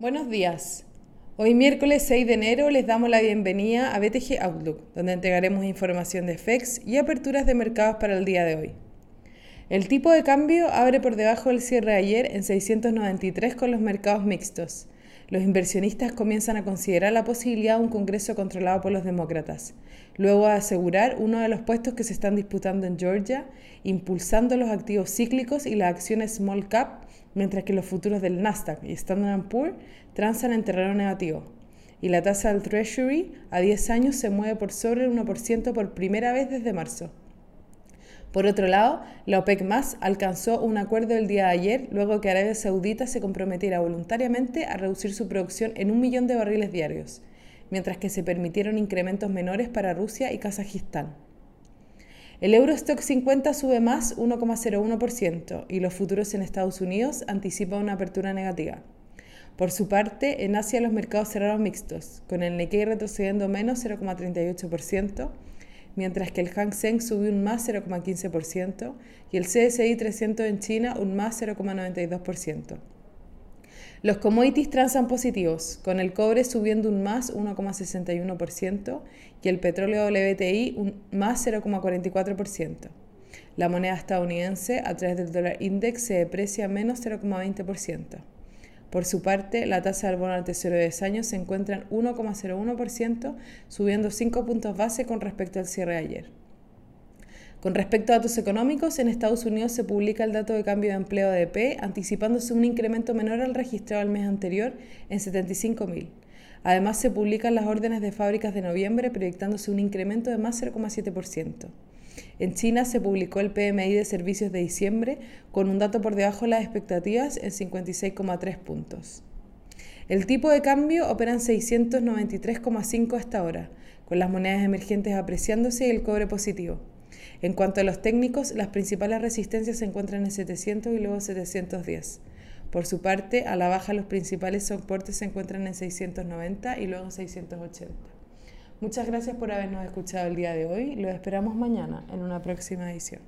Buenos días. Hoy miércoles 6 de enero les damos la bienvenida a BTG Outlook, donde entregaremos información de FEX y aperturas de mercados para el día de hoy. El tipo de cambio abre por debajo del cierre ayer en 693 con los mercados mixtos. Los inversionistas comienzan a considerar la posibilidad de un Congreso controlado por los demócratas, luego a asegurar uno de los puestos que se están disputando en Georgia, impulsando los activos cíclicos y las acciones small cap mientras que los futuros del Nasdaq y Standard Poor's transan en terreno negativo. Y la tasa del Treasury a 10 años se mueve por sobre el 1% por primera vez desde marzo. Por otro lado, la OPEC más alcanzó un acuerdo el día de ayer luego que Arabia Saudita se comprometiera voluntariamente a reducir su producción en un millón de barriles diarios, mientras que se permitieron incrementos menores para Rusia y Kazajistán. El Eurostock 50 sube más 1,01% y los futuros en Estados Unidos anticipan una apertura negativa. Por su parte, en Asia los mercados cerraron mixtos, con el Nikkei retrocediendo menos 0,38%, mientras que el Hang Seng subió un más 0,15% y el CSI 300 en China un más 0,92%. Los commodities transan positivos, con el cobre subiendo un más 1,61% y el petróleo WTI un más 0,44%. La moneda estadounidense a través del dólar index se deprecia menos 0,20%. Por su parte, la tasa del bono al tesoro de 10 años se encuentra en 1,01%, subiendo 5 puntos base con respecto al cierre de ayer. Con respecto a datos económicos, en Estados Unidos se publica el dato de cambio de empleo ADP, anticipándose un incremento menor al registrado el mes anterior en 75.000. Además, se publican las órdenes de fábricas de noviembre, proyectándose un incremento de más 0,7%. En China se publicó el PMI de servicios de diciembre con un dato por debajo de las expectativas en 56,3 puntos. El tipo de cambio opera en 693,5 hasta ahora, con las monedas emergentes apreciándose y el cobre positivo. En cuanto a los técnicos, las principales resistencias se encuentran en 700 y luego 710. Por su parte, a la baja los principales soportes se encuentran en 690 y luego en 680. Muchas gracias por habernos escuchado el día de hoy. Los esperamos mañana en una próxima edición.